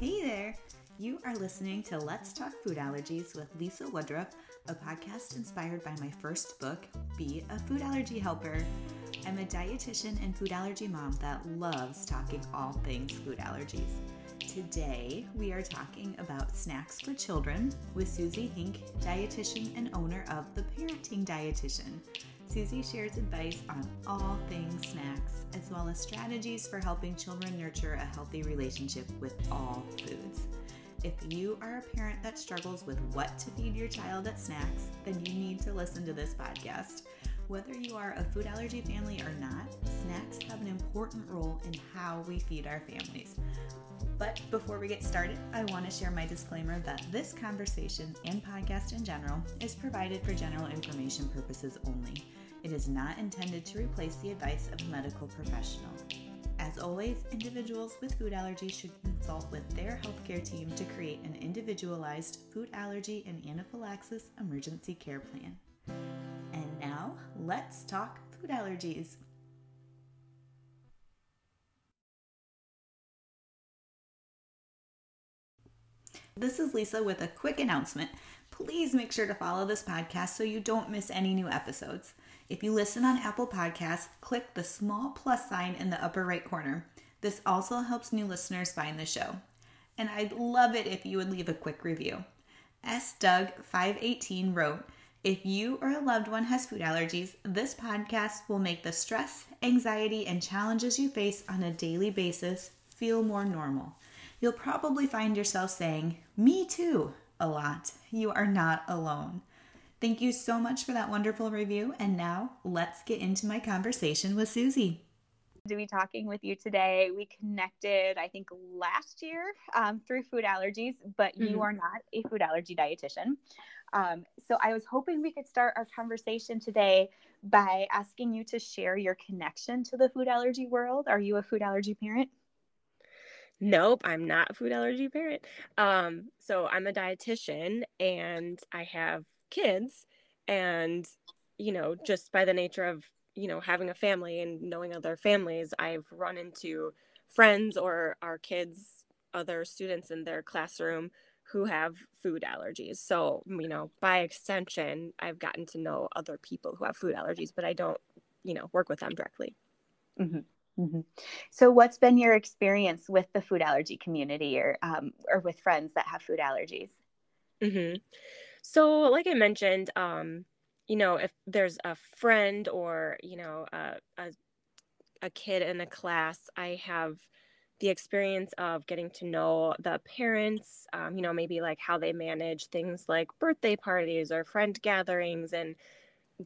Hey there! You are listening to Let's Talk Food Allergies with Lisa Woodruff, a podcast inspired by my first book, Be a Food Allergy Helper. I'm a dietitian and food allergy mom that loves talking all things food allergies. Today, we are talking about snacks for children with Suzi Hinck, dietitian and owner of The Parenting Dietitian. Suzi shares advice on all things snacks, as well as strategies for helping children nurture a healthy relationship with all foods. If you are a parent that struggles with what to feed your child at snacks, then you need to listen to this podcast. Whether you are a food allergy family or not, snacks have an important role in how we feed our families. But before we get started, I want to share my disclaimer that this conversation and podcast in general is provided for general information purposes only. It is not intended to replace the advice of a medical professional. As always, individuals with food allergies should consult with their healthcare team to create an individualized food allergy and anaphylaxis emergency care plan. And now, let's talk food allergies. This is Lisa with a quick announcement. Please make sure to follow this podcast so you don't miss any new episodes. If you listen on Apple Podcasts, click the small plus sign in the upper right corner. This also helps new listeners find the show. And I'd love it if you would leave a quick review. S. Doug 518 wrote, if you or a loved one has food allergies, this podcast will make the stress, anxiety, and challenges you face on a daily basis feel more normal. You'll probably find yourself saying, Me too, a lot. You are not alone. Thank you so much for that wonderful review. And now let's get into my conversation with Suzi. To be talking with you today, we connected, I think, last year um, through food allergies, but mm-hmm. you are not a food allergy dietitian. Um, so I was hoping we could start our conversation today by asking you to share your connection to the food allergy world. Are you a food allergy parent? Nope, I'm not a food allergy parent. Um, so I'm a dietitian and I have kids and you know, just by the nature of, you know, having a family and knowing other families, I've run into friends or our kids, other students in their classroom who have food allergies. So, you know, by extension, I've gotten to know other people who have food allergies, but I don't, you know, work with them directly. Mm-hmm. Mm-hmm. So, what's been your experience with the food allergy community, or um, or with friends that have food allergies? Mm-hmm. So, like I mentioned, um, you know, if there's a friend or you know a, a a kid in a class, I have the experience of getting to know the parents, um, you know, maybe like how they manage things like birthday parties or friend gatherings. And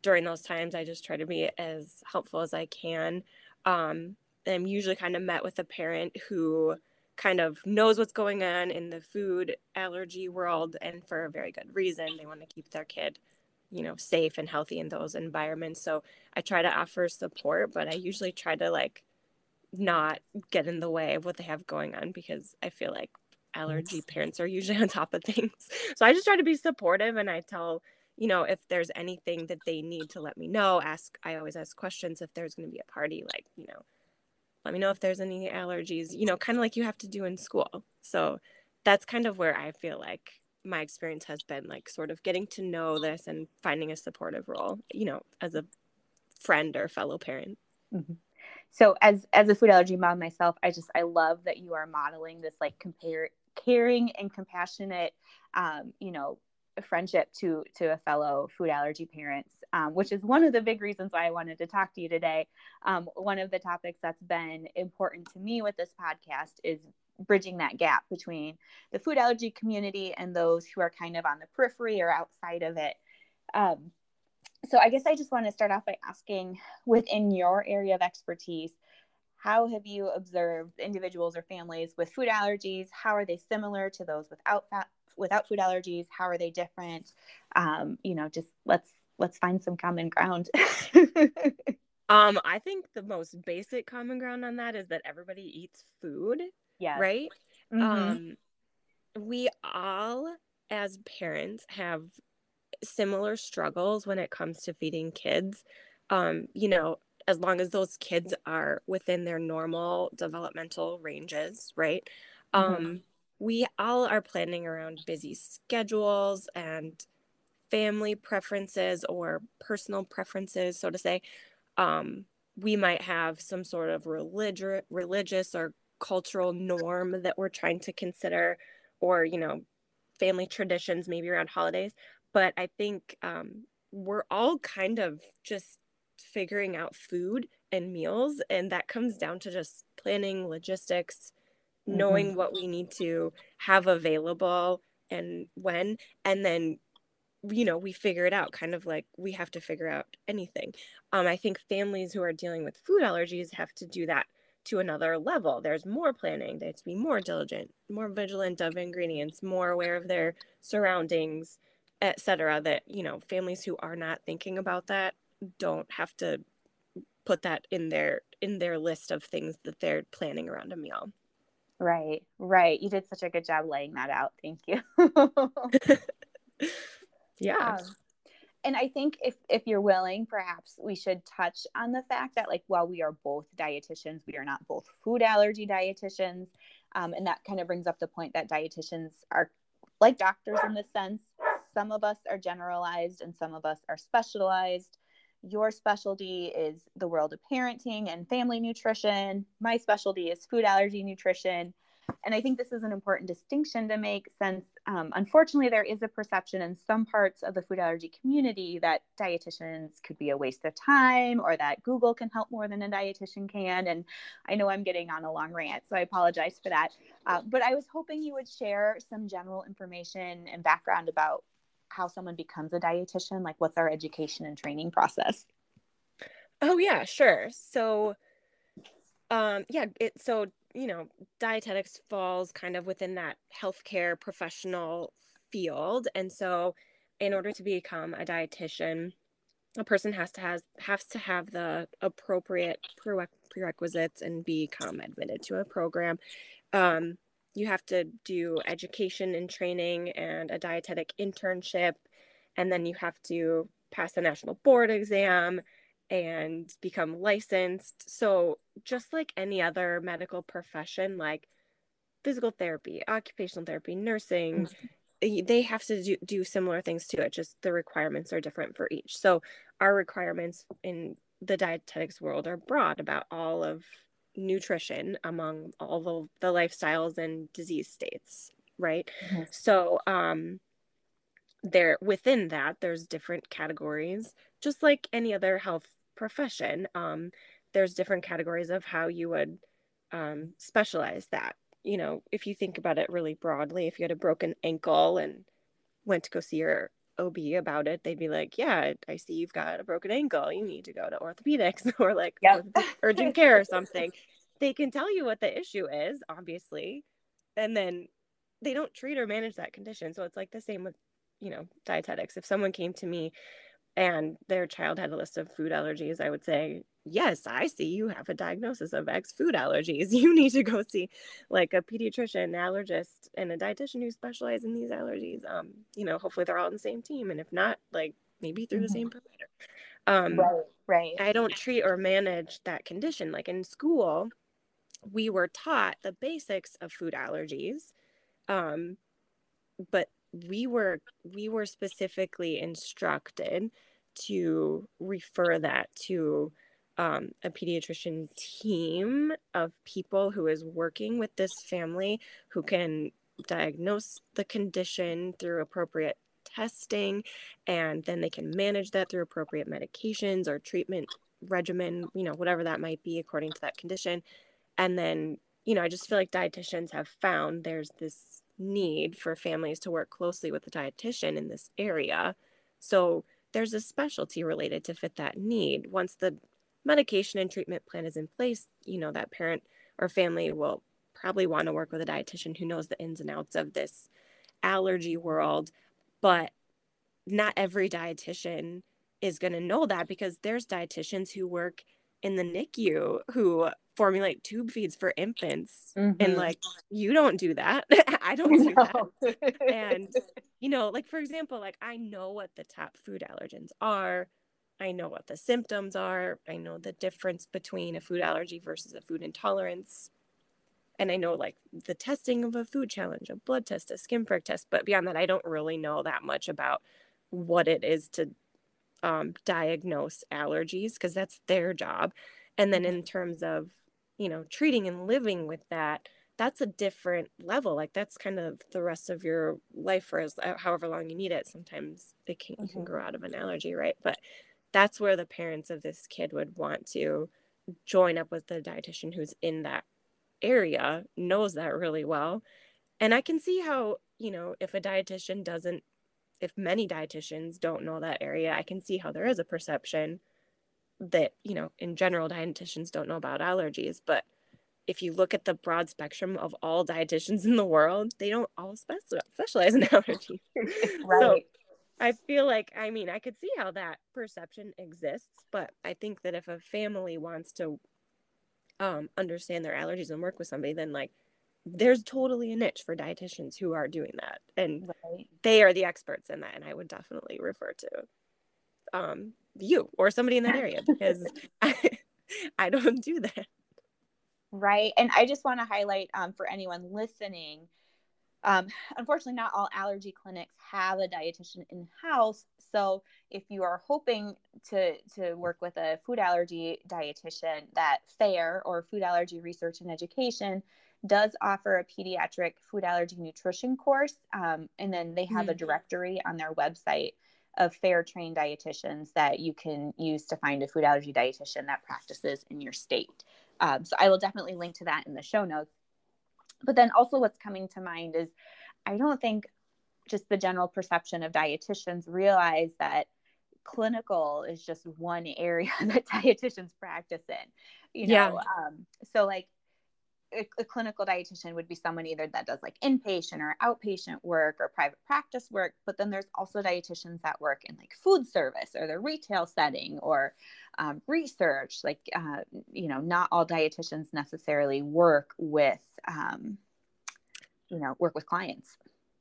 during those times, I just try to be as helpful as I can. Um, I'm usually kind of met with a parent who kind of knows what's going on in the food allergy world and for a very good reason. They want to keep their kid, you know, safe and healthy in those environments. So I try to offer support, but I usually try to like not get in the way of what they have going on because I feel like allergy parents are usually on top of things. So I just try to be supportive and I tell you know if there's anything that they need to let me know ask i always ask questions if there's going to be a party like you know let me know if there's any allergies, you know, kind of like you have to do in school. So that's kind of where I feel like my experience has been like sort of getting to know this and finding a supportive role, you know, as a friend or fellow parent. Mm-hmm. So as as a food allergy mom myself, I just I love that you are modeling this like compare caring and compassionate um, you know, friendship to to a fellow food allergy parents um, which is one of the big reasons why i wanted to talk to you today. Um, one of the topics that's been important to me with this podcast is bridging that gap between the food allergy community and those who are kind of on the periphery or outside of it. Um, so i guess i just want to start off by asking within your area of expertise how have you observed individuals or families with food allergies? How are they similar to those without without food allergies? How are they different? Um, you know just let's let's find some common ground. Um i think the most basic common ground on that is that everybody eats food yeah right? Mm-hmm. um we all as parents have similar struggles when it comes to feeding kids. Um you know as long as those kids are within their normal developmental ranges right? Mm-hmm. um we all are planning around busy schedules and family preferences or personal preferences, so to say. Um, we might have some sort of religious religious or cultural norm that we're trying to consider or you know family traditions maybe around holidays but i think um, we're all kind of just figuring out food and meals and that comes down to just planning logistics mm-hmm. knowing what we need to have available and when and then you know we figure it out kind of like we have to figure out anything. Um, i think families who are dealing with food allergies have to do that to another level. There's more planning they have to be more diligent more vigilant of ingredients more aware of their surroundings etc that you know families who are not thinking about that don't have to put that in their in their list of things that they're planning around a meal. Right right. You did such a good job laying that out. Thank you yeah. Um, and i think if if you're willing perhaps we should touch on the fact that like while we are both dietitians we are not both food allergy dietitians um, and that kind of brings up the point that dietitians are like doctors in the sense some of us are generalized and some of us are specialized. Your specialty is the world of parenting and family nutrition. My specialty is food allergy nutrition and I think this is an important distinction to make since um, unfortunately there is a perception in some parts of the food allergy community that dietitians could be a waste of time or that Google can help more than a dietitian can. And I know I'm getting on a long rant, so I apologize for that. Uh, but I was hoping you would share some general information and background about how someone becomes a dietitian, like what's our education and training process. Oh yeah, sure. So um yeah, it so you know, dietetics falls kind of within that healthcare professional field. And so, in order to become a dietitian, a person has to has has to have the appropriate prerequisites and become admitted to a program. Um, you have to do education and training and a dietetic internship, and then you have to pass the national board exam and become licensed. So, just like any other medical profession, like physical therapy, occupational therapy, nursing, mm-hmm. they have to do, do similar things to it, just the requirements are different for each. So, our requirements in the dietetics world are broad about all of nutrition among all the, the lifestyles and disease states, right? Mm-hmm. So, um, there within that there's different categories just like any other health profession um, there's different categories of how you would um, specialize that. You know if you think about it really broadly if you had a broken ankle and went to go see your ob about it they'd be like yeah i see you've got a broken ankle. You need to go to orthopedics or like yep. urgent care or something. They can tell you what the issue is obviously and then they don't treat or manage that condition. So it's like the same with you know dietetics. If someone came to me and their child had a list of food allergies, I would say, Yes, I see you have a diagnosis of X food allergies. You need to go see like a pediatrician, allergist, and a dietitian who specialize in these allergies. Um, you know, hopefully they're all on the same team. And if not, like maybe through mm-hmm. the same provider. Um, right, right. I don't treat or manage that condition. Like in school, we were taught the basics of food allergies. Um, but we were we were specifically instructed to refer that to um, a pediatrician team of people who is working with this family who can diagnose the condition through appropriate testing and then they can manage that through appropriate medications or treatment regimen you know whatever that might be according to that condition and then you know i just feel like dietitians have found there's this need for families to work closely with the dietitian in this area. So there's a specialty related to fit that need. Once the medication and treatment plan is in place, you know, that parent or family will probably want to work with a dietitian who knows the ins and outs of this allergy world. But not every dietitian is going to know that because there's dietitians who work in the NICU who formulate tube feeds for infants mm-hmm. and like you don't do that i don't do no. that and you know like for example like i know what the top food allergens are. I know what the symptoms are. I know the difference between a food allergy versus a food intolerance. And I know like the testing of a food challenge, a blood test, a skin prick test, but beyond that, I don't really know that much about what it is to um, diagnose allergies because that's their job. And then in terms of, you know, treating and living with that, that's a different level. Like that's kind of the rest of your life for as uh, however long you need it. Sometimes it can, mm-hmm. can grow out of an allergy, right? But that's where the parents of this kid would want to join up with the dietitian who's in that area, knows that really well. And I can see how, you know, if a dietitian doesn't, if many dietitians don't know that area, I can see how there is a perception that, you know, in general, dietitians don't know about allergies. But if you look at the broad spectrum of all dietitians in the world, they don't all specialize in allergies. right. So I feel like, I mean, I could see how that perception exists, but I think that if a family wants to um, understand their allergies and work with somebody, then like there's totally a niche for dietitians who are doing that, and right. they are the experts in that. And I would definitely refer to um, you or somebody in that area because I, I don't do that. Right, and I just want to highlight um, for anyone listening um, unfortunately, not all allergy clinics have a dietitian in house. So, if you are hoping to to work with a food allergy dietitian, that FARE or Food Allergy Research and Education does offer a pediatric food allergy nutrition course, um, and then they have mm. a directory on their website of FARE trained dietitians that you can use to find a food allergy dietitian that practices in your state. Um, so I will definitely link to that in the show notes. But then also, what's coming to mind is I don't think just the general perception of dietitians realize that clinical is just one area that dietitians practice in. You know, yeah. um, so like a, clinical dietitian would be someone either that does like inpatient or outpatient work or private practice work but then there's also dietitians that work in like food service or the retail setting or um, research like uh, you know not all dietitians necessarily work with um, you know work with clients.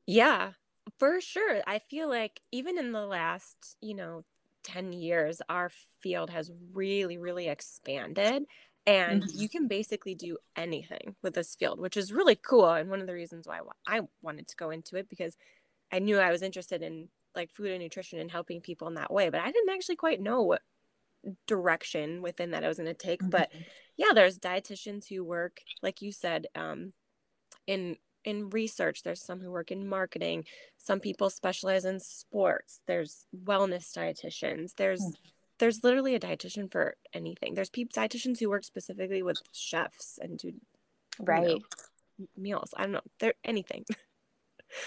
Yeah for sure. I feel like even in the last you know 10 years our field has really really expanded and mm-hmm. you can basically do anything with this field which is really cool and one of the reasons why i wanted to go into it because i knew i was interested in like food and nutrition and helping people in that way but i didn't actually quite know what direction within that i was going to take mm-hmm. but yeah there's dietitians who work like you said um, in in research. There's some who work in marketing. Some people specialize in sports. There's wellness dietitians. There's mm-hmm there's literally a dietitian for anything. There's people dietitians who work specifically with chefs and do right you know, meals. I don't know. They're anything.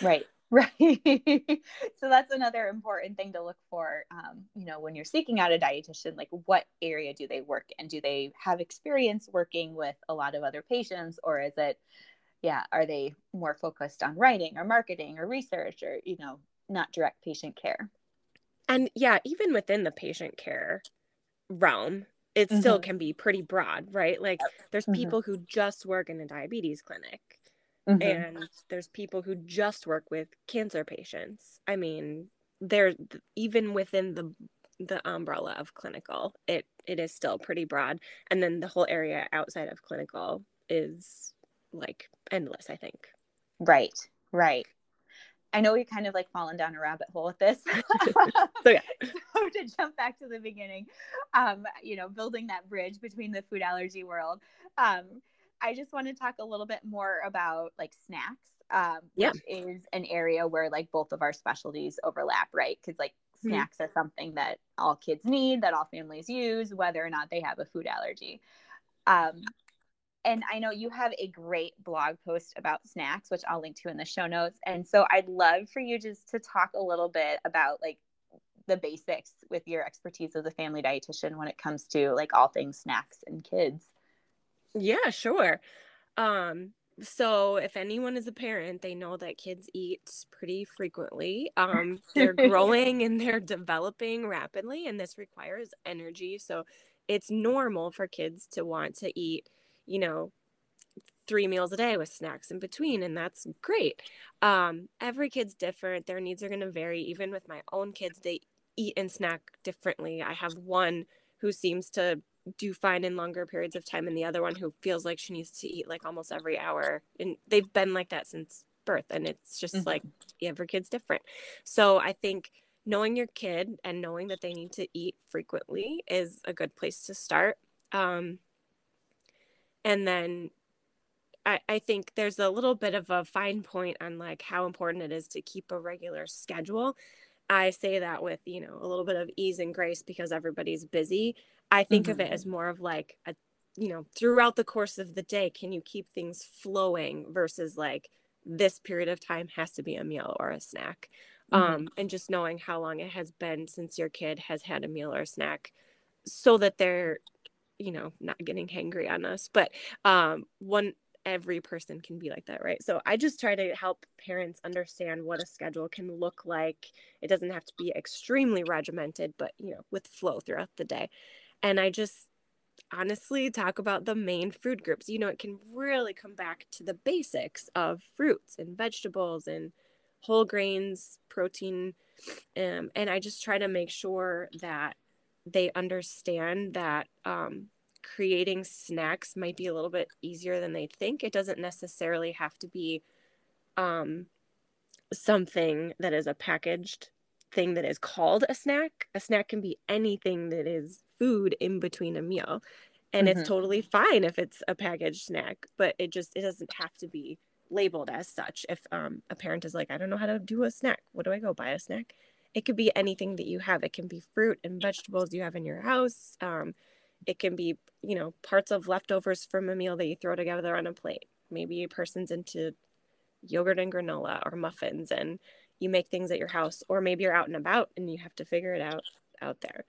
Right. Right. so that's another important thing to look for. Um, you know, when you're seeking out a dietitian, like what area do they work and Do they have experience working with a lot of other patients, or is it, yeah, are they more focused on writing or marketing or research or you know, not direct patient care? And yeah even within the patient care realm it mm-hmm. still can be pretty broad right like there's mm-hmm. people who just work in a diabetes clinic mm-hmm. and there's people who just work with cancer patients i mean there even within the the umbrella of clinical it it is still pretty broad and then the whole area outside of clinical is like endless i think right right I know we kind of like fallen down a rabbit hole with this. so yeah. so to jump back to the beginning, um, you know, building that bridge between the food allergy world. Um, I just want to talk a little bit more about like snacks. Um, yeah. which is an area where like both of our specialties overlap, right? Because like mm-hmm. snacks are something that all kids need, that all families use, whether or not they have a food allergy. Um, and I know you have a great blog post about snacks, which I'll link to in the show notes. And so I'd love for you just to talk a little bit about like the basics with your expertise as a family dietitian when it comes to like all things snacks and kids. Yeah, sure. Um, so if anyone is a parent, they know that kids eat pretty frequently. Um, they're growing and they're developing rapidly, and this requires energy. So it's normal for kids to want to eat you know, three meals a day with snacks in between and that's great. Um, every kid's different. Their needs are going to vary. Even with my own kids they eat and snack differently. I have one who seems to do fine in longer periods of time and the other one who feels like she needs to eat like almost every hour. And they've been like that since birth and it's just mm-hmm. like every kid's different. So i think knowing your kid and knowing that they need to eat frequently is a good place to start. Um, and then I, I think there's a little bit of a fine point on like how important it is to keep a regular schedule I say that with, you know, a little bit of ease and grace because everybody's busy. I think mm-hmm. of it mm-hmm. as more of like a, you know, throughout the course of the day, can you keep things flowing versus like this period of time has to be a meal or a snack. Mm-hmm. Um, and just knowing how long it has been since your kid has had a meal or a snack so that they're, you know, not getting hangry on us. But um, one every person can be like that, right? So I just try to help parents understand what a schedule can look like. It doesn't have to be extremely regimented, but you know, with flow throughout the day. And I just honestly talk about the main food groups. You know, it can really come back to the basics of fruits and vegetables and whole grains, protein. Um, and I just try to make sure that they understand that um, creating snacks might be a little bit easier than they think. It doesn't necessarily have to be um, something that is a packaged thing that is called a snack. A snack can be anything that is food in between a meal. And mm-hmm. it's totally fine if it's a packaged snack, but it just it doesn't have to be labeled as such. If um, a parent is like, I don't know how to do a snack, what do I go buy a snack? It could be anything that you have. It can be fruit and vegetables you have in your house. Um, it can be you know parts of leftovers from a meal that you throw together on a plate maybe a person's into yogurt and granola or muffins and you make things at your house or maybe you're out and about and you have to figure it out out there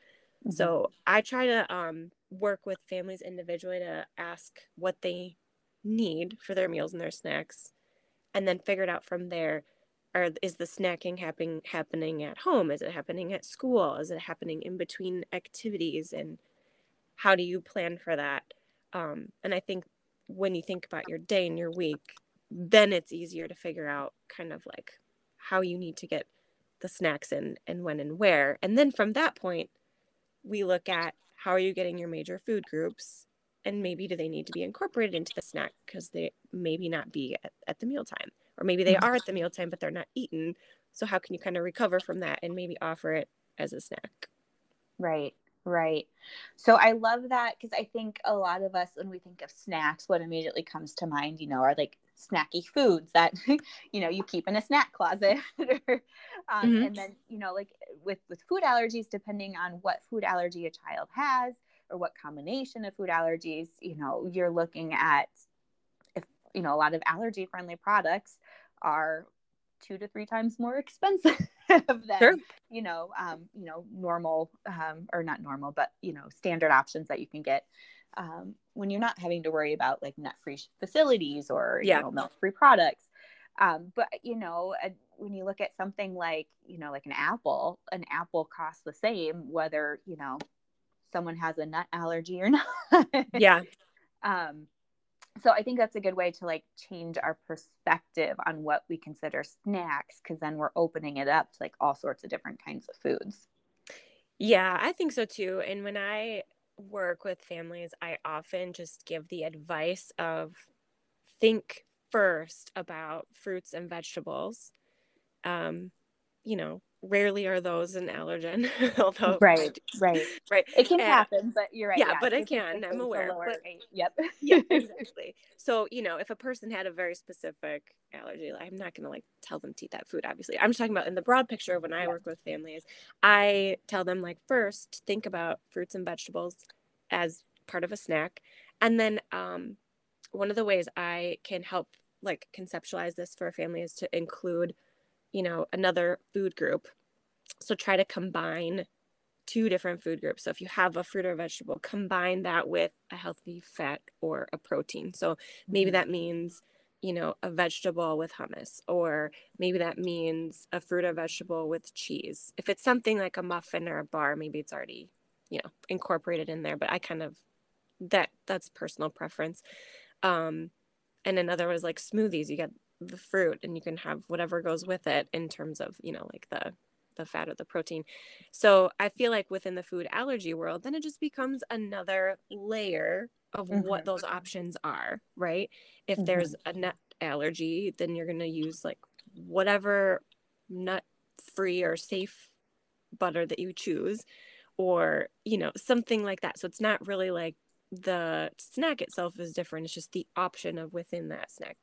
mm-hmm. so i try to um, work with families individually to ask what they need for their meals and their snacks and then figure it out from there or is the snacking happening happening at home? Is it happening at school? Is it happening in between activities? And how do you plan for that? Um, and i think when you think about your day and your week then it's easier to figure out kind of like how you need to get the snacks in and when and where. And then from that point we look at how are you getting your major food groups? And maybe do they need to be incorporated into the snack because they maybe not be at, at the mealtime or maybe they mm-hmm. are at the mealtime but they're not eaten so how can you kind of recover from that and maybe offer it as a snack right Right. So I love that because I think a lot of us, when we think of snacks, what immediately comes to mind, you know, are like snacky foods that, you know, you keep in a snack closet. um, mm-hmm. And then, you know, like with, with food allergies, depending on what food allergy a child has or what combination of food allergies, you know, you're looking at you know, a lot of allergy friendly products are two to three times more expensive than sure. you know um, you know normal um, or not normal but you know standard options that you can get um, when you're not having to worry about like nut free facilities or yeah. you know milk free products um, but you know when you look at something like you know like an apple an apple costs the same whether you know someone has a nut allergy or not yeah um so i think that's a good way to like change our perspective on what we consider snacks because then we're opening it up to like all sorts of different kinds of foods. Yeah i think so too and when i work with families i often just give the advice of think first about fruits and vegetables. Um you know rarely are those an allergen although right right. right it can happen but you're right yeah, yeah but it can i'm aware but, yep. Yeah exactly. So you know if a person had a very specific allergy i'm not going to like tell them to eat that food obviously. I'm just talking about in the broad picture when i yeah. work with families i tell them like first think about fruits and vegetables as part of a snack and then um, one of the ways i can help like conceptualize this for a family is to include you know, another food group. So try to combine two different food groups. So if you have a fruit or vegetable, combine that with a healthy fat or a protein. So maybe mm-hmm. that means, you know, a vegetable with hummus, or maybe that means a fruit or vegetable with cheese. If it's something like a muffin or a bar, maybe it's already, you know, incorporated in there. But I kind of that that's personal preference. Um, and another was like smoothies. You get the fruit and you can have whatever goes with it in terms of you know like the the fat or the protein. So I feel like within the food allergy world, then it just becomes another layer of mm-hmm. what those options are, right? If mm-hmm. there's a nut allergy, then you're going to use like whatever nut free or safe butter that you choose or, you know, something like that. So it's not really like the snack itself is different. It's just the option of within that snack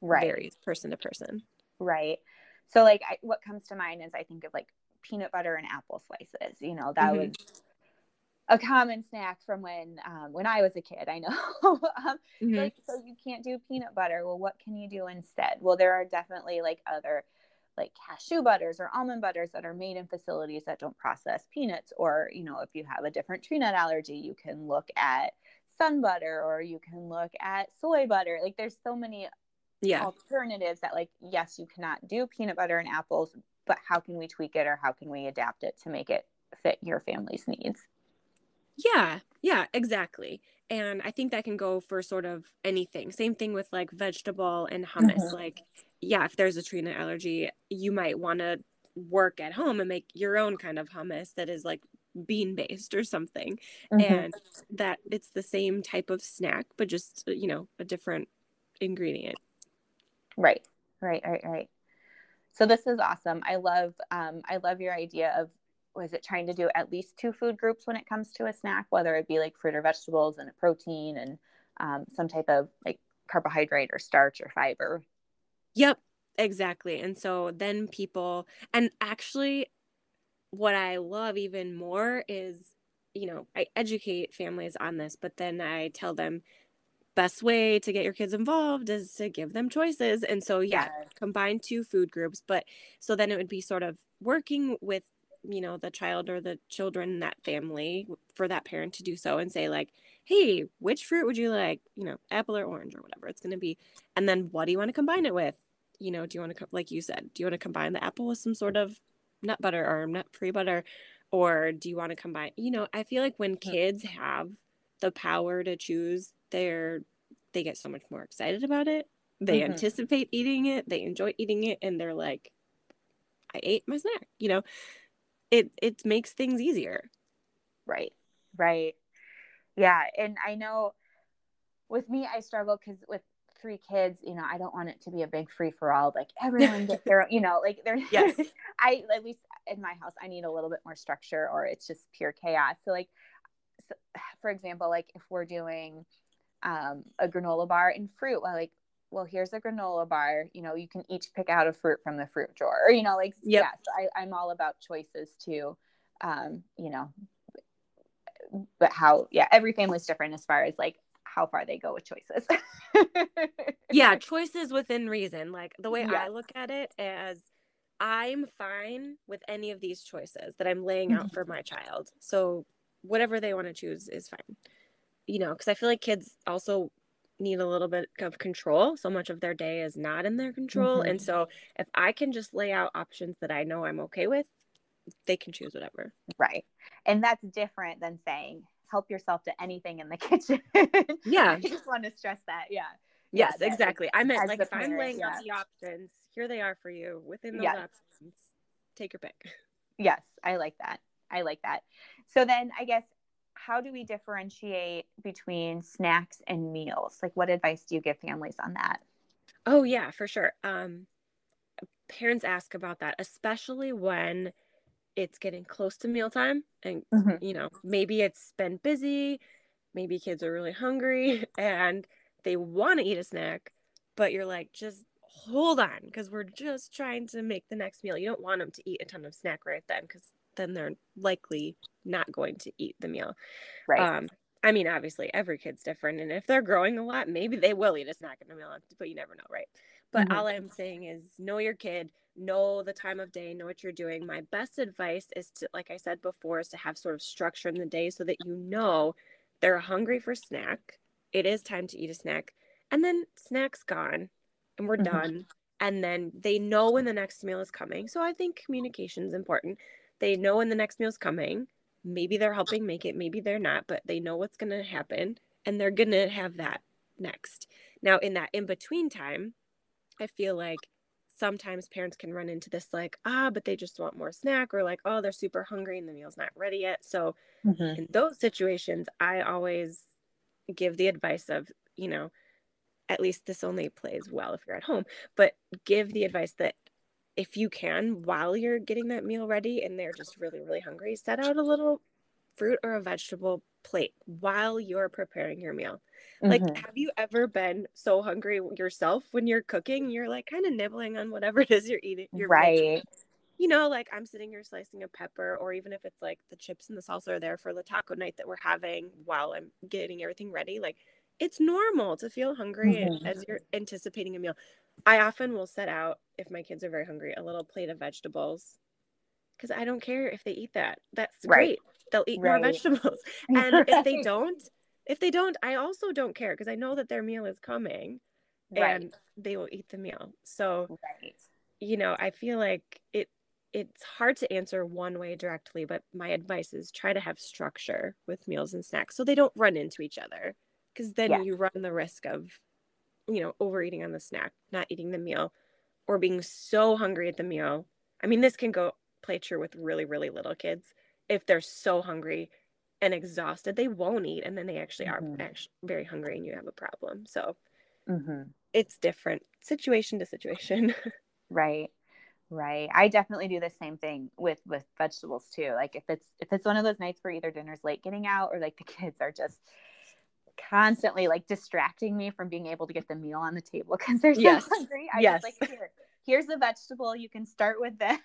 right. varies person to person. Right. So like I, what comes to mind is I think of like peanut butter and apple slices. You know, that mm-hmm. was a common snack from when um, when I was a kid. I know. um, mm-hmm. so, like, so you can't do peanut butter. Well, what can you do instead? Well, there are definitely like other like cashew butters or almond butters that are made in facilities that don't process peanuts. Or you know, if you have a different tree nut allergy, you can look at sun butter or you can look at soy butter. Like there's so many yeah. alternatives that like yes, you cannot do peanut butter and apples, but how can we tweak it or how can we adapt it to make it fit your family's needs? Yeah, yeah, exactly. And I think that can go for sort of anything. Same thing with like vegetable and hummus. Mm-hmm. Like, yeah, if there's a tree nut allergy, you might want to work at home and make your own kind of hummus that is like bean based or something. Mm-hmm. And that it's the same type of snack, but just, you know, a different ingredient. Right, right, right, right. So this is awesome. I love, um, I love your idea of was it trying to do at least two food groups when it comes to a snack, whether it be like fruit or vegetables and a protein and um, some type of like carbohydrate or starch or fiber. Yep, exactly. And so then people, and actually, what I love even more is, you know, I educate families on this, but then I tell them best way to get your kids involved is to give them choices. And so, yeah, yes. combine two food groups. But so then it would be sort of working with you know the child or the children in that family for that parent to do so and say like hey which fruit would you like you know apple or orange or whatever it's going to be and then what do you want to combine it with you know do you want to like you said do you want to combine the apple with some sort of nut butter or nut free butter or do you want to combine you know i feel like when mm. kids have the power to choose they're they get so much more excited about it. They mm-hmm. anticipate eating it. They enjoy eating it. And they're like i ate my snack you know? It it makes things easier. Right. Right. Yeah. And i know with me i struggle because with three kids you know i don't want it to be a big free for all like everyone gets their you know like there yes. I at least in my house i need a little bit more structure or it's just pure chaos. So like so, for example like if we're doing um, a granola bar and fruit well like well, here's a granola bar. You know, you can each pick out a fruit from the fruit drawer. Or, you know, like yep. yeah, I, I'm all about choices too. Um, you know, but how yeah, every family's different as far as like how far they go with choices. yeah, choices within reason. Like the way yes. I look at it as I'm fine with any of these choices that I'm laying out for my child. So whatever they want to choose is fine. You know, because I feel like kids also need a little bit of control. So much of their day is not in their control. Mm-hmm. And so if I can just lay out options that I know I'm okay with, they can choose whatever. Right. And that's different than saying, help yourself to anything in the kitchen. Yeah. I just want to stress that. Yeah. Yes, yeah, exactly. I meant like if parent, I'm laying yeah. out the options, here they are for you within those yes. options. Take your pick. Yes, I like that. I like that. So then I guess how do we differentiate between snacks and meals? Like, what advice do you give families on that? Oh, yeah, for sure. Um, parents ask about that, especially when it's getting close to mealtime and, mm-hmm. you know, maybe it's been busy, maybe kids are really hungry and they want to eat a snack, but you're like, just hold on because we're just trying to make the next meal. You don't want them to eat a ton of snack right then because then they're likely not going to eat the meal. Right. Um, I mean, obviously, every kid's different, and if they're growing a lot, maybe they will eat a snack in a meal, but you never know, right? But mm-hmm. all I'm saying is, know your kid, know the time of day, know what you're doing. My best advice is to, like I said before, is to have sort of structure in the day so that you know they're hungry for snack. It is time to eat a snack, and then snack's gone, and we're mm-hmm. done. And then they know when the next meal is coming. So I think communication is important. They know when the next meal's coming. Maybe they're helping make it, maybe they're not, but they know what's going to happen and they're going to have that next. Now, in that in between time, I feel like sometimes parents can run into this like, ah, but they just want more snack or like, oh, they're super hungry and the meal's not ready yet. So mm-hmm. in those situations, I always give the advice of, you know, at least this only plays well if you're at home, but give the advice that if you can, while you're getting that meal ready and they're just really, really hungry, set out a little fruit or a vegetable plate while you're preparing your meal. Mm-hmm. Like, have you ever been so hungry yourself when you're cooking? You're like kind of nibbling on whatever it is you're eating. You're right. You know, like I'm sitting here slicing a pepper, or even if it's like the chips and the salsa are there for the taco night that we're having while I'm getting everything ready. Like, it's normal to feel hungry mm-hmm. as you're anticipating a meal. I often will set out, if my kids are very hungry, a little plate of vegetables because I don't care if they eat that. That's right. great. They'll eat right. more vegetables. And right. if they don't, if they don't, I also don't care because I know that their meal is coming and they will eat the meal. So, you know, I feel like it it's hard to answer one way directly, but my advice is try to have structure with meals and snacks so they don't run into each other because then yes. you run the risk of you know overeating on the snack not eating the meal or being so hungry at the meal. I mean this can go play true with really really little kids. If they're so hungry and exhausted they won't eat and then they actually mm-hmm. are actually very hungry and you have a problem. So mm-hmm. it's different situation to situation. Right. Right. I definitely do the same thing with with vegetables too. Like if it's if it's one of those nights where either dinner's late getting out or like the kids are just constantly like distracting me from being able to get the meal on the table because they're so yes. hungry. I yes. like, Here, here's the vegetable. You can start with this.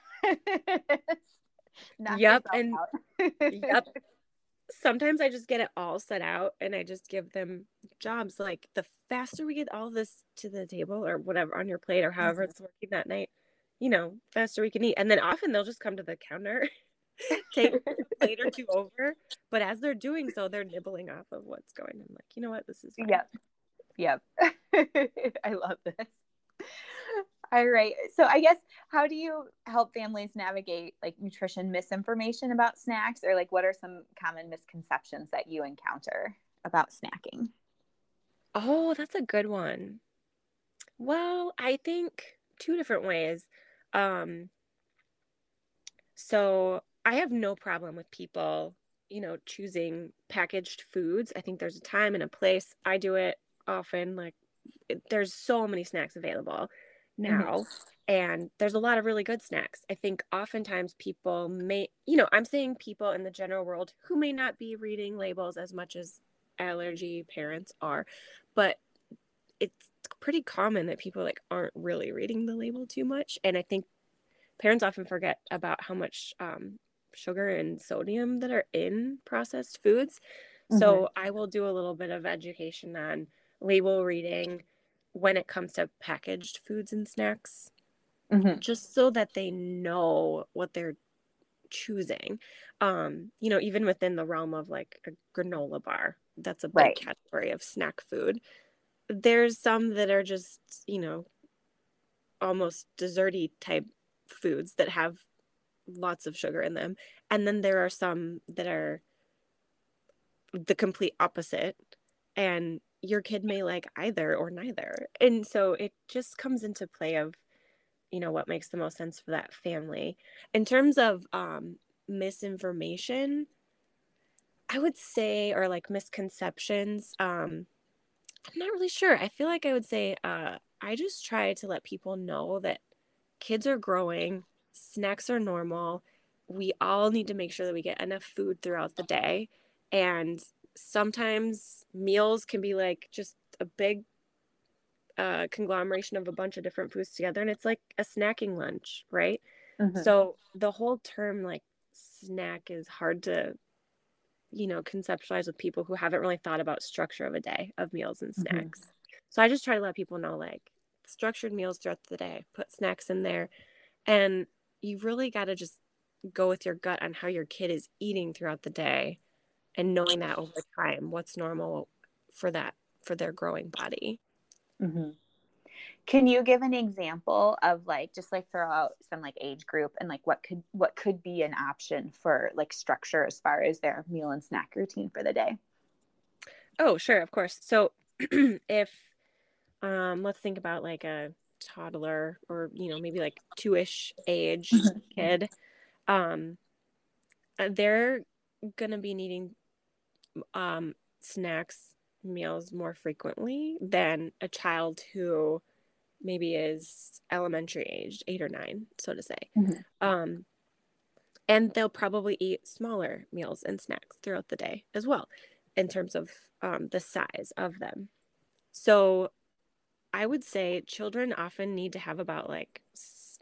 yep. And yep. Sometimes I just get it all set out and I just give them jobs. Like the faster we get all this to the table or whatever on your plate or however mm-hmm. it's working that night, you know, faster we can eat. And then often they'll just come to the counter take a plate or two over. But as they're doing so, they're nibbling off of what's going on. Like, you know what? This is fine. Yep. Yep. I love this. All right. So I guess how do you help families navigate like nutrition misinformation about snacks or like what are some common misconceptions that you encounter about snacking? Oh, that's a good one. Well, I think two different ways. Um so I have no problem with people, you know, choosing packaged foods. I think there's a time and a place. I do it often. Like, it, there's so many snacks available now. Mm-hmm. And there's a lot of really good snacks. I think oftentimes people may, you know, I'm saying people in the general world who may not be reading labels as much as allergy parents are, but it's pretty common that people like aren't really reading the label too much. And I think parents often forget about how much um, sugar and sodium that are in processed foods. Mm-hmm. So I will do a little bit of education on label reading when it comes to packaged foods and snacks, mm-hmm. just so that they know what they're choosing. Um, you know, even within the realm of like a granola bar, that's a big right. category of snack food. There's some that are just, you know, almost desserty type foods that have lots of sugar in them. And then there are some that are the complete opposite. And your kid may like either or neither. And so it just comes into play of, you know, what makes the most sense for that family. In terms of um, misinformation, I would say, or like misconceptions, um, I'm not really sure. I feel like I would say uh, I just try to let people know that kids are growing snacks are normal. We all need to make sure that we get enough food throughout the day. And sometimes meals can be like just a big uh, conglomeration of a bunch of different foods together. And it's like a snacking lunch, right? Mm-hmm. So the whole term like snack is hard to you know conceptualize with people who haven't really thought about structure of a day of meals and mm-hmm. snacks mm-hmm. so i just try to let people know like structured meals throughout the day put snacks in there and you really got to just go with your gut on how your kid is eating throughout the day and knowing that over time what's normal for that for their growing body. Mm-hmm. can you give an example of like just like throw out some like age group and like what could what could be an option for like structure as far as their meal and snack routine for the day? Oh sure of course. So if um let's think about like a toddler or you know maybe like two-ish age Mm-hmm. kid um uh, they're gonna be needing um snacks meals more frequently than a child who maybe is elementary aged eight or nine so to say Mhm. um and they'll probably eat smaller meals and snacks throughout the day as well in terms of um, the size of them so I would say children often need to have about like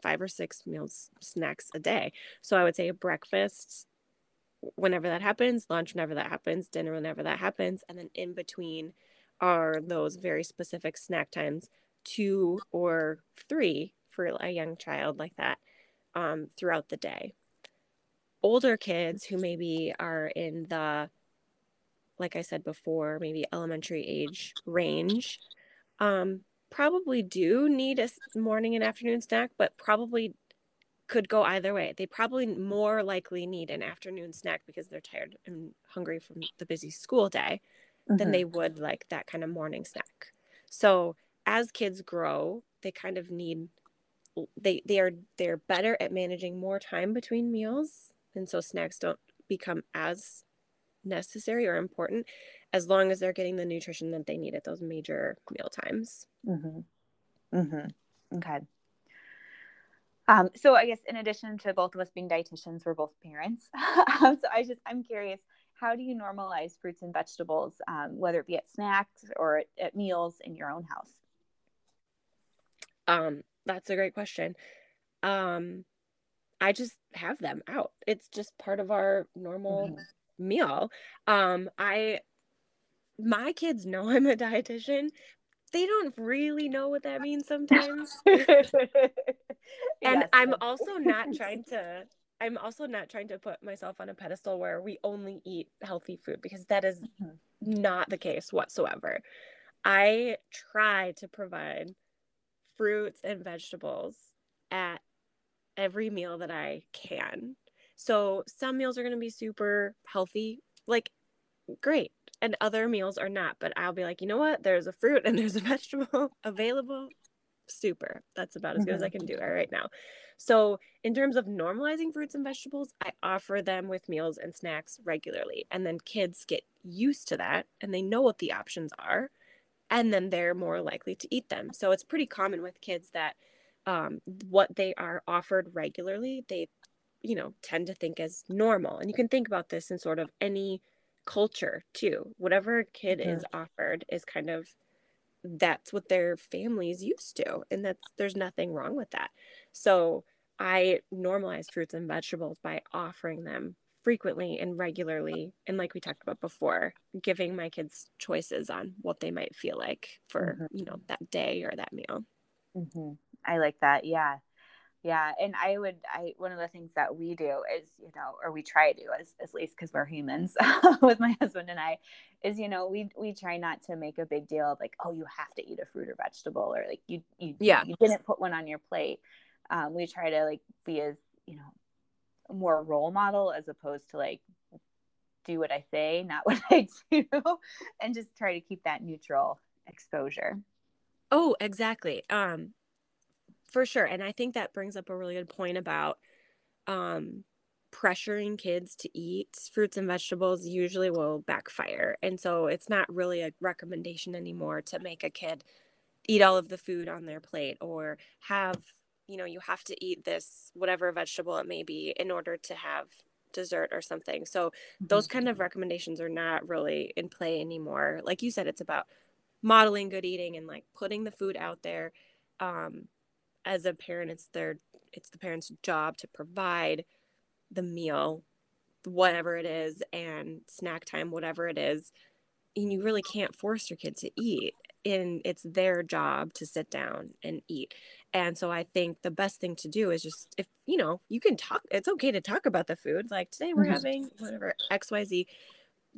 five or six meals, snacks a day. So I would say breakfast whenever that happens, lunch whenever that happens, dinner whenever that happens, and then in between are those very specific snack times, two or three for a young child like that um, throughout the day. Older kids who maybe are in the, like I said before, maybe elementary age range, um, probably do need a morning and afternoon snack, but probably could go either way. They probably more likely need an afternoon snack because they're tired and hungry from the busy school day than Mhm. they would like that kind of morning snack. So as kids grow, they kind of need they they are they're better at managing more time between meals and so snacks don't become as necessary or important as long as they're getting the nutrition that they need at those major meal times. Mhm. Mhm. Okay. Um, so I guess in addition to both of us being dietitians, we're both parents. um, so I just I'm curious, how do you normalize fruits and vegetables, um, whether it be at snacks or at, at meals in your own house? Um, that's a great question. Um, I just have them out. It's just part of our normal Mhm. Meal. Um, I my kids know I'm a dietitian. They don't really know what that means sometimes. and Yes, I'm also not trying to I'm also not trying to put myself on a pedestal where we only eat healthy food because that is Mhm. not the case whatsoever. I try to provide fruits and vegetables at every meal that I can. So some meals are going to be super healthy, like great, and other meals are not, but I'll be like, "You know what? There's a fruit and there's a vegetable available." Super. That's about as good as I can do it right now. So, in terms of normalizing fruits and vegetables, I offer them with meals and snacks regularly. And then kids get used to that and they know what the options are. And then they're more likely to eat them. So, it's pretty common with kids that um, what they are offered regularly, they, you know, tend to think as normal. And you can think about this in sort of any culture too. Whatever a kid is offered is kind of that's what their family's used to and that's there's nothing wrong with that so i normalize fruits and vegetables by offering them frequently and regularly and like we talked about before giving my kids choices on what they might feel like for Mhm. you know that day or that meal Mhm. I like that. Yeah. Yeah. And I would, I, one of the things that we do is, you know, or we try to, as, at least because we're humans with my husband and I, is, you know, we, we try not to make a big deal of like, oh, you have to eat a fruit or vegetable, or like you, you, Yeah. you didn't put one on your plate. Um, we try to like be as, you know, more role model as opposed to like, do what I say, not what I do, and just try to keep that neutral exposure. Oh, exactly. Um, for sure. And I think that brings up a really good point about um, pressuring kids to eat fruits and vegetables usually will backfire. And so it's not really a recommendation anymore to make a kid eat all of the food on their plate or have, you know, you have to eat this, whatever vegetable it may be, in order to have dessert or something. So those kind of recommendations are not really in play anymore. Like you said, it's about modeling good eating and like putting the food out there. Um, as a parent, it's their it's the parent's job to provide the meal, whatever it is, and snack time, whatever it is. And you really can't force your kid to eat. And it's their job to sit down and eat. And so I think the best thing to do is just if you know, you can talk it's okay to talk about the food. Like today we're Mhm. having whatever XYZ,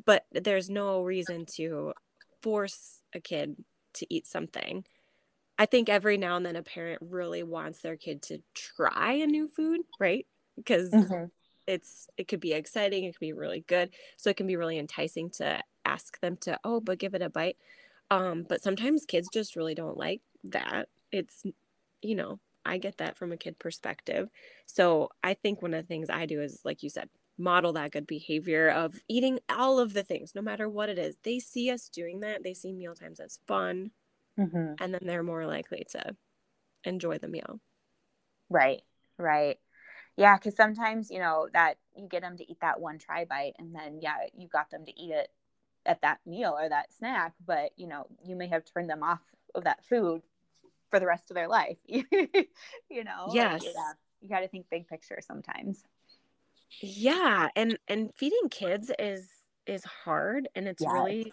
but there's no reason to force a kid to eat something. I think every now and then a parent really wants their kid to try a new food, right? Because Mhm. it's it could be exciting, it could be really good. So it can be really enticing to ask them to, oh, but give it a bite. Um, but sometimes kids just really don't like that. It's you know, I get that from a kid perspective. So I think one of the things I do is, like you said, model that good behavior of eating all of the things, no matter what it is. They see us doing that. They see meal times as fun. Mm-hmm. And then they're more likely to enjoy the meal. Right, right. Yeah, because sometimes, you know, that you get them to eat that one try bite and then, yeah, you got them to eat it at that meal or that snack, but, you know, you may have turned them off of that food for the rest of their life. you know? Yes. Like, yeah, you got to think big picture sometimes. Yeah, and and feeding kids is is hard and it's yes. really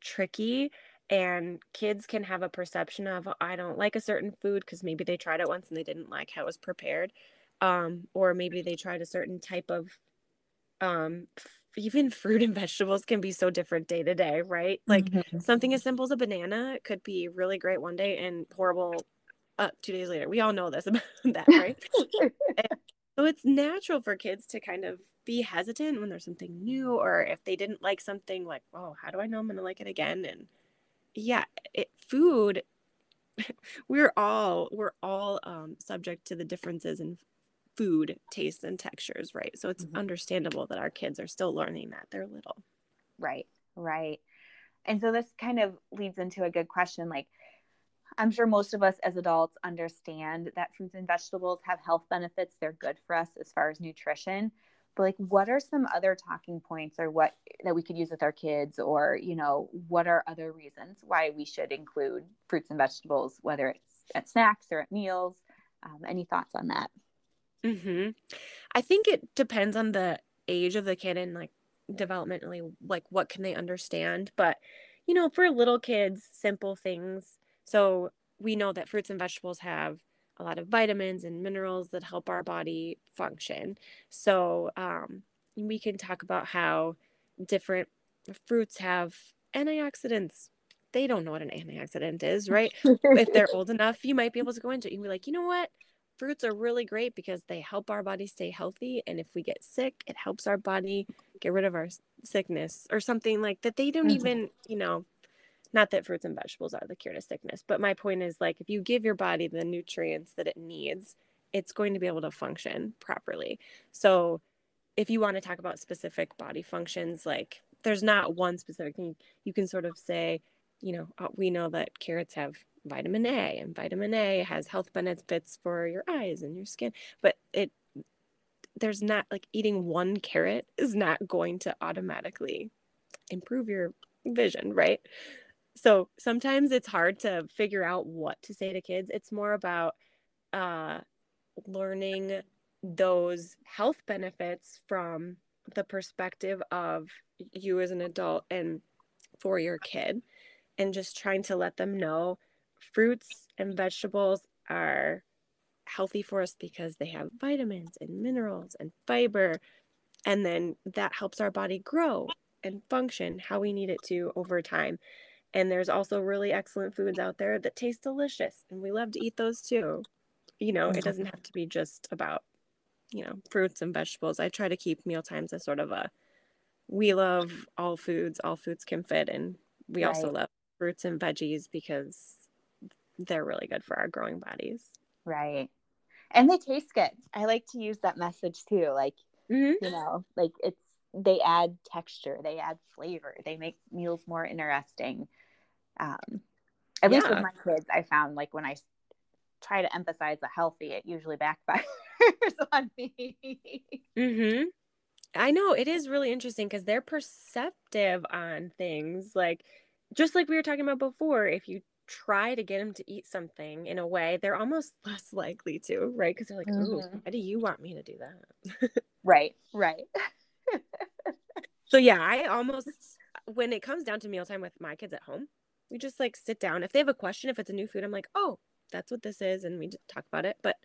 tricky and kids can have a perception of I don't like a certain food because maybe they tried it once and they didn't like how it was prepared um, or maybe they tried a certain type of um, f- even fruit and vegetables can be so different day to day right? Like mm-hmm. something as simple as a banana could be really great one day and horrible uh, two days later. We all know this about that right? So it's natural for kids to kind of be hesitant when there's something new or if they didn't like something like oh how do i know i'm gonna like it again? And yeah it, food we're all we're all um, subject to the differences in food tastes and textures right? So it's mm-hmm. understandable that our kids are still learning that they're little. Right right. And so this kind of leads into a good question like i'm sure most of us as adults understand that fruits and vegetables have health benefits. They're good for us as far as nutrition but like what are some other talking points or what that we could use with our kids or you know what are other reasons why we should include fruits and vegetables whether it's at snacks or at meals um, any thoughts on that hmm I think it depends on the age of the kid and like developmentally, like what can they understand. But, you know, for little kids, simple things. So we know that fruits and vegetables have a lot of vitamins and minerals that help our body function. So um, we can talk about how different fruits have antioxidants. They don't know what an antioxidant is, right? if they're old enough, you might be able to go into it and be like, you know what? fruits are really great because they help our body stay healthy. And if we get sick, it helps our body get rid of our sickness or something like that. They don't mm-hmm. even, you know, not that fruits and vegetables are the cure to sickness, but my point is like if you give your body the nutrients that it needs, it's going to be able to function properly. So if you want to talk about specific body functions, like there's not one specific thing you can sort of say, you know, uh, we know that carrots have vitamin A, and vitamin A has health benefits for your eyes and your skin. But it there's not like eating one carrot is not going to automatically improve your vision, right? So sometimes it's hard to figure out what to say to kids. It's more about uh, learning those health benefits from the perspective of you as an adult and for your kid, and just trying to let them know fruits and vegetables are healthy for us because they have vitamins and minerals and fiber. And then that helps our body grow and function how we need it to over time. And there's also really excellent foods out there that taste delicious, and we love to eat those too. You know, it doesn't have to be just about, you know, fruits and vegetables. I try to keep meal times as sort of a we love all foods, all foods can fit, and we right. also love fruits and veggies because they're really good for our growing bodies. Right. And they taste good. I like to use that message too. Like, mm-hmm. you know, like it's, they add texture, they add flavor, they make meals more interesting. Um, at yeah. least with my kids, I found like when I try to emphasize the healthy, it usually backfires on me. Mm-hmm. I know it is really interesting because they're perceptive on things. Like, just like we were talking about before, if you try to get them to eat something in a way, they're almost less likely to, right? Because they're like, "Ooh, mm-hmm. why do you want me to do that?" right, right. so yeah, I almost when it comes down to mealtime with my kids at home, we just like sit down. If they have a question, if it's a new food, I'm like, "Oh, that's what this is," and we just talk about it. But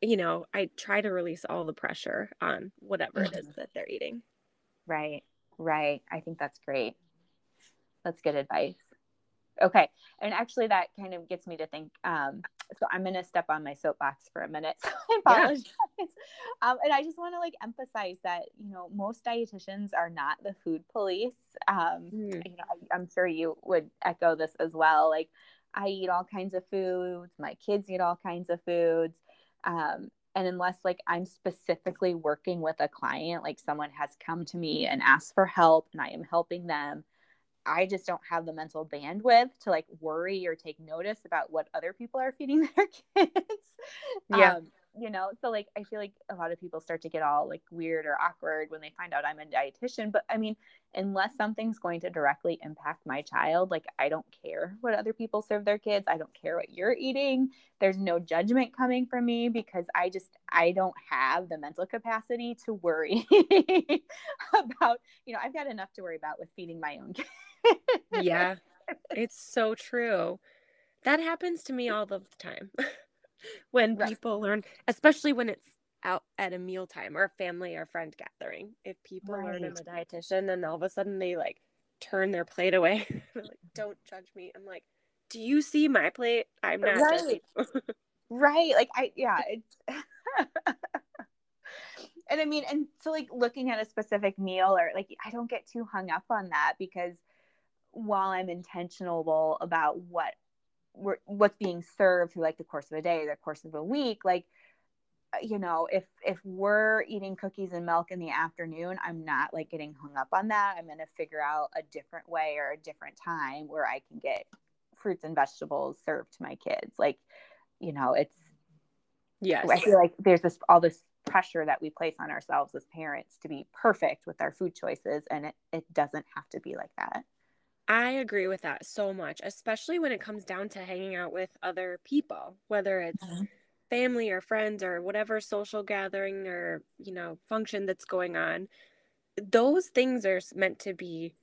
you know, I try to release all the pressure on whatever it is mm-hmm. that they're eating. Right, right. I think that's great. That's good advice. Okay. And actually, that kind of gets me to think. Um, so I'm going to step on my soapbox for a minute. So I apologize. Um, and I just want to like emphasize that, you know, most dietitians are not the food police. Um, mm. You know, I, I'm sure you would echo this as well. Like, I eat all kinds of foods, my kids eat all kinds of foods. Um, and unless like I'm specifically working with a client, like someone has come to me and asked for help and I am helping them, I just don't have the mental bandwidth to like worry or take notice about what other people are feeding their kids. Yeah. Um, you know, so like I feel like a lot of people start to get all like weird or awkward when they find out I'm a dietitian. But I mean, unless something's going to directly impact my child, like I don't care what other people serve their kids. I don't care what you're eating. There's no judgment coming from me because I just I don't have the mental capacity to worry about, you know, I've got enough to worry about with feeding my own kids yeah, it's so true. That happens to me all the time. when Right. people learn, especially when it's out at a mealtime or a family or friend gathering. If people learn I'm a dietitian and all of a sudden they like turn their plate away, like, don't judge me. I'm like, do you see my plate? I'm not Right. right like i yeah it's and i mean and so like looking at a specific meal or like i don't get too hung up on that because while i'm intentional about what we're, what's being served through like the course of a day the course of a week like uh, you know if if we're eating cookies and milk in the afternoon i'm not like getting hung up on that. I'm going to figure out a different way or a different time where i can get fruits and vegetables served to my kids. Like you know it's yes. i feel like there's this all this pressure that we place on ourselves as parents to be perfect with our food choices and it, it doesn't have to be like that I agree with that so much, especially when it comes down to hanging out with other people, whether it's Mhm. family or friends or whatever social gathering or, you know, function that's going on. Those things are meant to be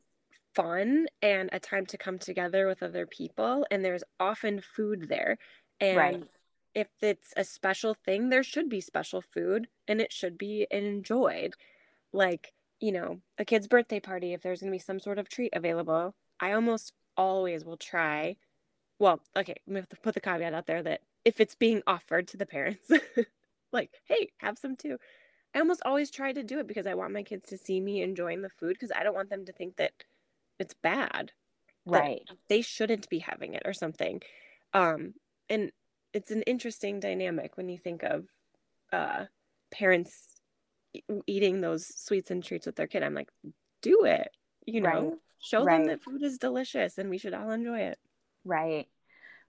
fun and a time to come together with other people, and there's often food there. And Right. if it's a special thing, there should be special food and it should be enjoyed. Like, you know, a kid's birthday party, if there's going to be some sort of treat available, I almost always will try. Well, okay, we have to put the caveat out there that if it's being offered to the parents, like, hey, have some too. I almost always try to do it because I want my kids to see me enjoying the food because I don't want them to think that it's bad. right They shouldn't be having it or something. Um, and it's an interesting dynamic when you think of uh, parents eating those sweets and treats with their kid. I'm like, do it, you know, Right. show them that food is delicious and we should all enjoy it. right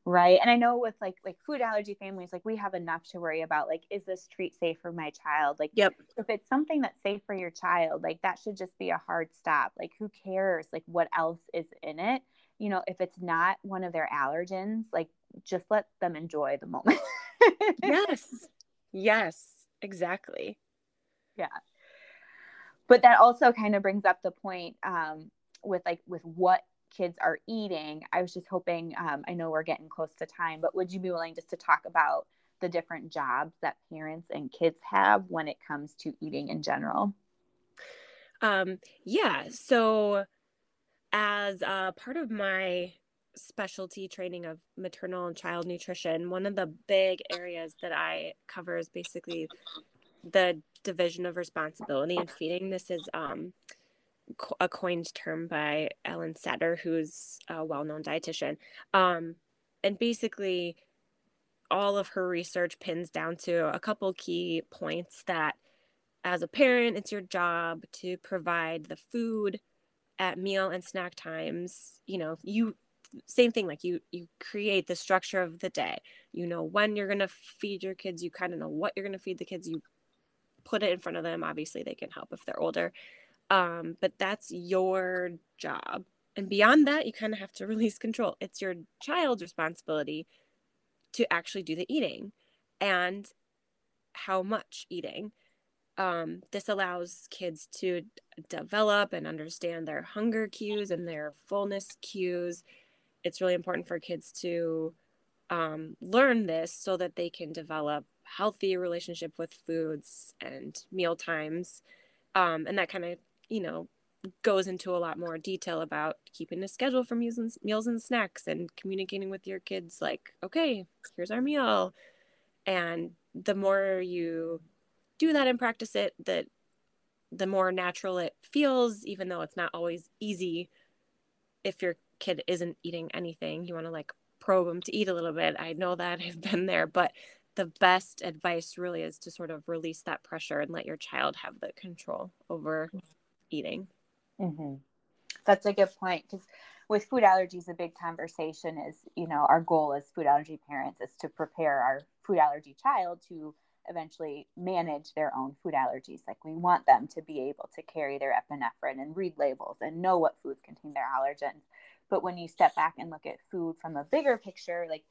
right and i know with like like food allergy families like we have enough to worry about like is this treat safe for my child like Yep. if it's something that's safe for your child like that should just be a hard stop like who cares like what else is in it you know if it's not one of their allergens like just let them enjoy the moment Yes. yes, exactly. But that also kind of brings up the point um, with like with what kids are eating i was just hoping um, i know we're getting close to time but would you be willing just to talk about the different jobs that parents and kids have when it comes to eating in general Um, yeah. So, as a part of my specialty training of maternal and child nutrition, one of the big areas that I cover is basically the division of responsibility in feeding. This is um, a coined term by Ellen Satter, who's a well known dietitian. Um, and basically, all of her research pins down to a couple key points that as a parent, it's your job to provide the food at meal and snack times. You know, you same thing like you you create the structure of the day. You know when you're going to feed your kids, you kind of know what you're going to feed the kids. You put it in front of them. Obviously, they can help if they're older. Um, but that's your job. And beyond that, you kind of have to release control. It's your child's responsibility to actually do the eating and how much eating um, this allows kids to develop and understand their hunger cues and their fullness cues. It's really important for kids to um, learn this so that they can develop healthy relationship with foods and meal times. Um, and that kind of, you know, goes into a lot more detail about keeping a schedule for meals and, meals and snacks and communicating with your kids like, okay, here's our meal. And the more you do that and practice it, the the more natural it feels, even though it's not always easy. If your kid isn't eating anything, you want to like probe them to eat a little bit. I know that I've been there, but the best advice really is to sort of release that pressure and let your child have the control over eating. Mm-hmm. That's a good point because with food allergies, a big conversation is, you know, our goal as food allergy parents is to prepare our food allergy child to eventually manage their own food allergies. Like we want them to be able to carry their epinephrine and read labels and know what foods contain their allergens. But when you step back and look at food from a bigger picture, like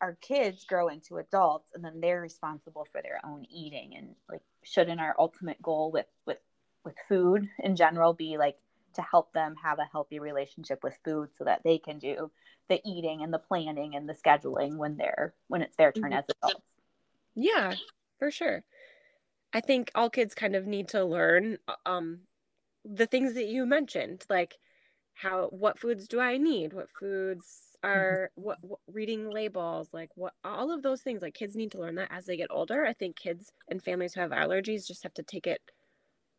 our kids grow into adults and then they're responsible for their own eating and like shouldn't our ultimate goal with with with food in general be like to help them have a healthy relationship with food so that they can do the eating and the planning and the scheduling when they're when it's their turn mm-hmm. as adults. Yeah, for sure. I think all kids kind of need to learn um the things that you mentioned, like how what foods do I need? What foods mm-hmm. are what, what, reading labels like what all of those things like kids need to learn that as they get older. I think kids and families who have allergies just have to take it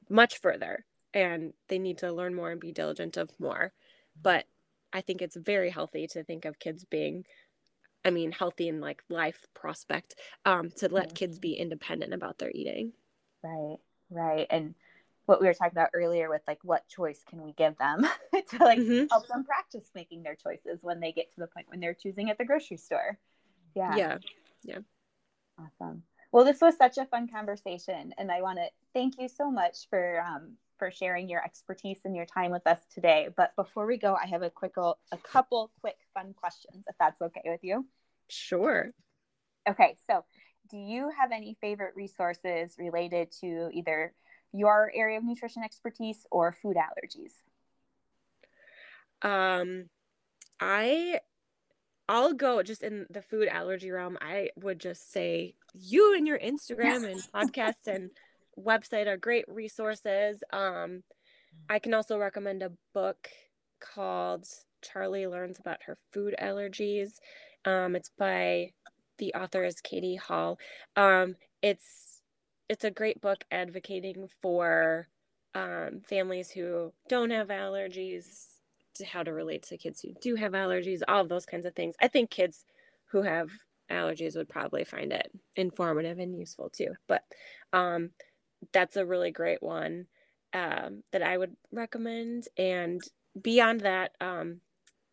much further and they need to learn more and be diligent of more. But i think it's very healthy to think of kids being i mean healthy in like life prospect um to let kids be independent about their eating. Right right. And what we were talking about earlier with like what choice can we give them to like mm-hmm. help them practice making their choices when they get to the point when they're choosing at the grocery store yeah yeah yeah awesome well this was such a fun conversation and i want to thank you so much for um, for sharing your expertise and your time with us today. But before we go, I have a quick a couple quick fun questions if that's okay with you. Sure. Okay, so do you have any favorite resources related to either your area of nutrition expertise or food allergies? Um I I'll go just in the food allergy realm. I would just say you and your Instagram and podcast and website are great resources. Um, I can also recommend a book called Charlie Learns About Her Food Allergies. Um, it's by the author is Katie Hall. Um, it's it's a great book advocating for um, families who don't have allergies, to how to relate to kids who do have allergies, all of those kinds of things. I think kids who have allergies would probably find it informative and useful too. But um, that's a really great one um, that I would recommend. And beyond that, um,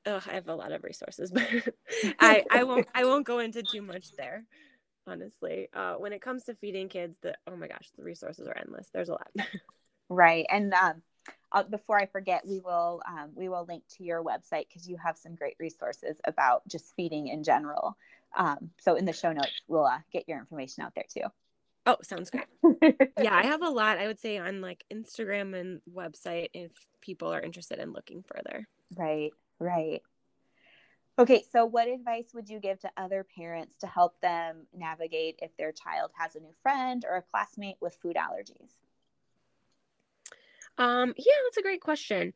I have a lot of resources, but I, I won't I won't go into too much there. Honestly, uh, when it comes to feeding kids, the oh my gosh, the resources are endless. There's a lot. right, and um, uh, before I forget, we will um, we will link to your website because you have some great resources about just feeding in general. Um, so in the show notes, we'll uh, get your information out there too. Oh, sounds great. yeah, I have a lot, I would say, on like Instagram and website if people are interested in looking further. Right, right. Okay, so what advice would you give to other parents to help them navigate if their child has a new friend or a classmate with food allergies? Um, yeah, that's a great question.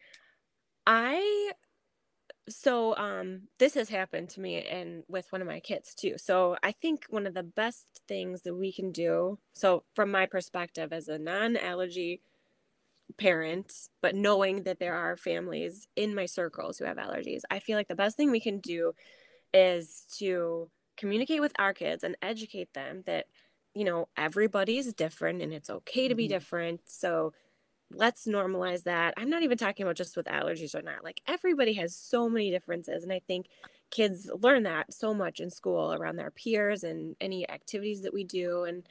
I so um this has happened to me and with one of my kids too so i think one of the best things that we can do so from my perspective as a non-allergy parent but knowing that there are families in my circles who have allergies i feel like the best thing we can do is to communicate with our kids and educate them that you know everybody's different and it's okay to be mm-hmm. different so let's normalize that. I'm not even talking about just with allergies or not. Like everybody has so many differences. And I think kids learn that so much in school around their peers and any activities that we do. And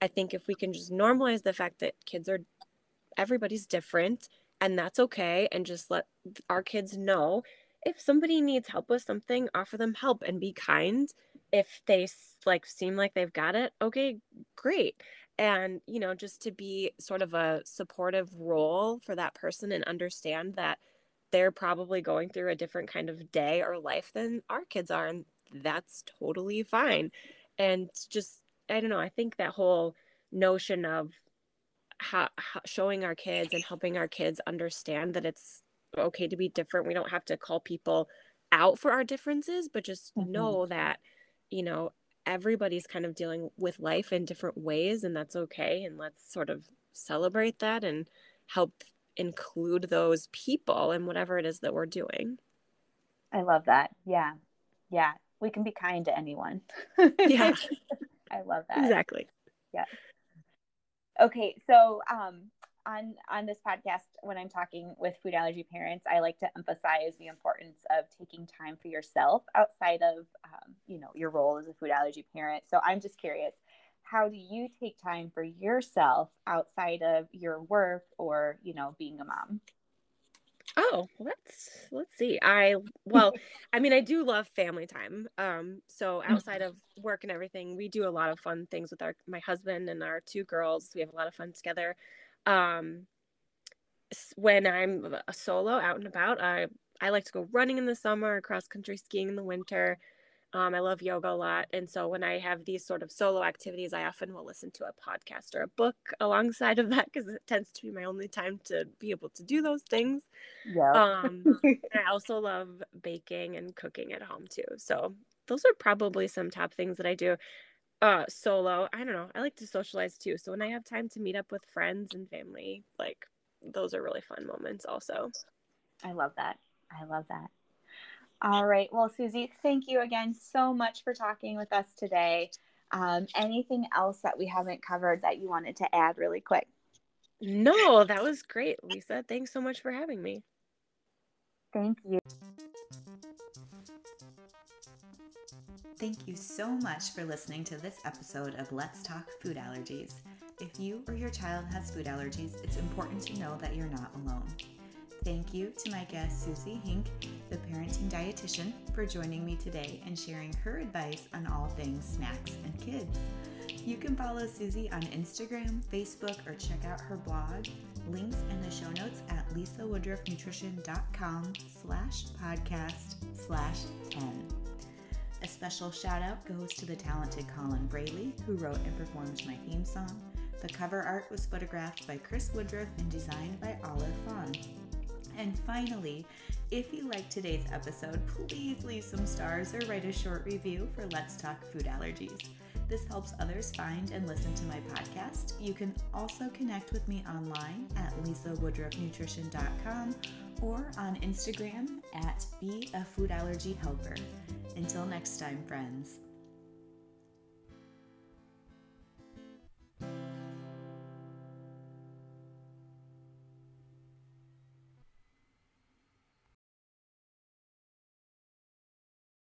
I think if we can just normalize the fact that kids are, everybody's different and that's okay. And just let our kids know if somebody needs help with something, offer them help and be kind. If they like seem like they've got it, okay, great and you know just to be sort of a supportive role for that person and understand that they're probably going through a different kind of day or life than our kids are and that's totally fine and just i don't know i think that whole notion of how, how, showing our kids and helping our kids understand that it's okay to be different we don't have to call people out for our differences but just mm-hmm. know that you know everybody's kind of dealing with life in different ways and that's okay and let's sort of celebrate that and help include those people in whatever it is that we're doing i love that yeah yeah we can be kind to anyone. Yeah. I love that. Exactly. Yeah. Okay, so um, on on this podcast, when I'm talking with food allergy parents, I like to emphasize the importance of taking time for yourself outside of um, you know your role as a food allergy parent. So I'm just curious, how do you take time for yourself outside of your work or you know being a mom? Oh, let's let's see. I well, I mean, I do love family time. Um, so Mm-hmm. outside of work and everything, we do a lot of fun things with our my husband and our two girls. We have a lot of fun together. Um, when I'm a solo out and about, I I like to go running in the summer, cross country skiing in the winter. Um, I love yoga a lot, and so when I have these sort of solo activities, I often will listen to a podcast or a book alongside of that because it tends to be my only time to be able to do those things. Yeah. Um, I also love baking and cooking at home too. So those are probably some top things that I do. Uh, solo, I don't know. I like to socialize too. So when I have time to meet up with friends and family, like those are really fun moments also. I love that. I love that. All right. Well, Suzi, thank you again so much for talking with us today. Um, anything else that we haven't covered that you wanted to add really quick? No, that was great, Lisa. Thanks so much for having me. Thank you. Thank you so much for listening to this episode of Let's Talk Food Allergies. If you or your child has food allergies, it's important to know that you're not alone. Thank you to my guest, Suzi Hinck, the parenting dietitian, for joining me today and sharing her advice on all things snacks and kids. You can follow Suzi on Instagram, Facebook, or check out her blog. Links in the show notes at lisawoodruffnutrition.com slash podcast slash 10. A special shout out goes to the talented Colin Braley, who wrote and performed my theme song. The cover art was photographed by Chris Woodruff and designed by Olive Fawn. And finally, if you liked today's episode, please leave some stars or write a short review for Let's Talk Food Allergies. This helps others find and listen to my podcast. You can also connect with me online at lisawoodruffnutrition.com or on Instagram at Be a Food Allergy Helper. Until next time, friends.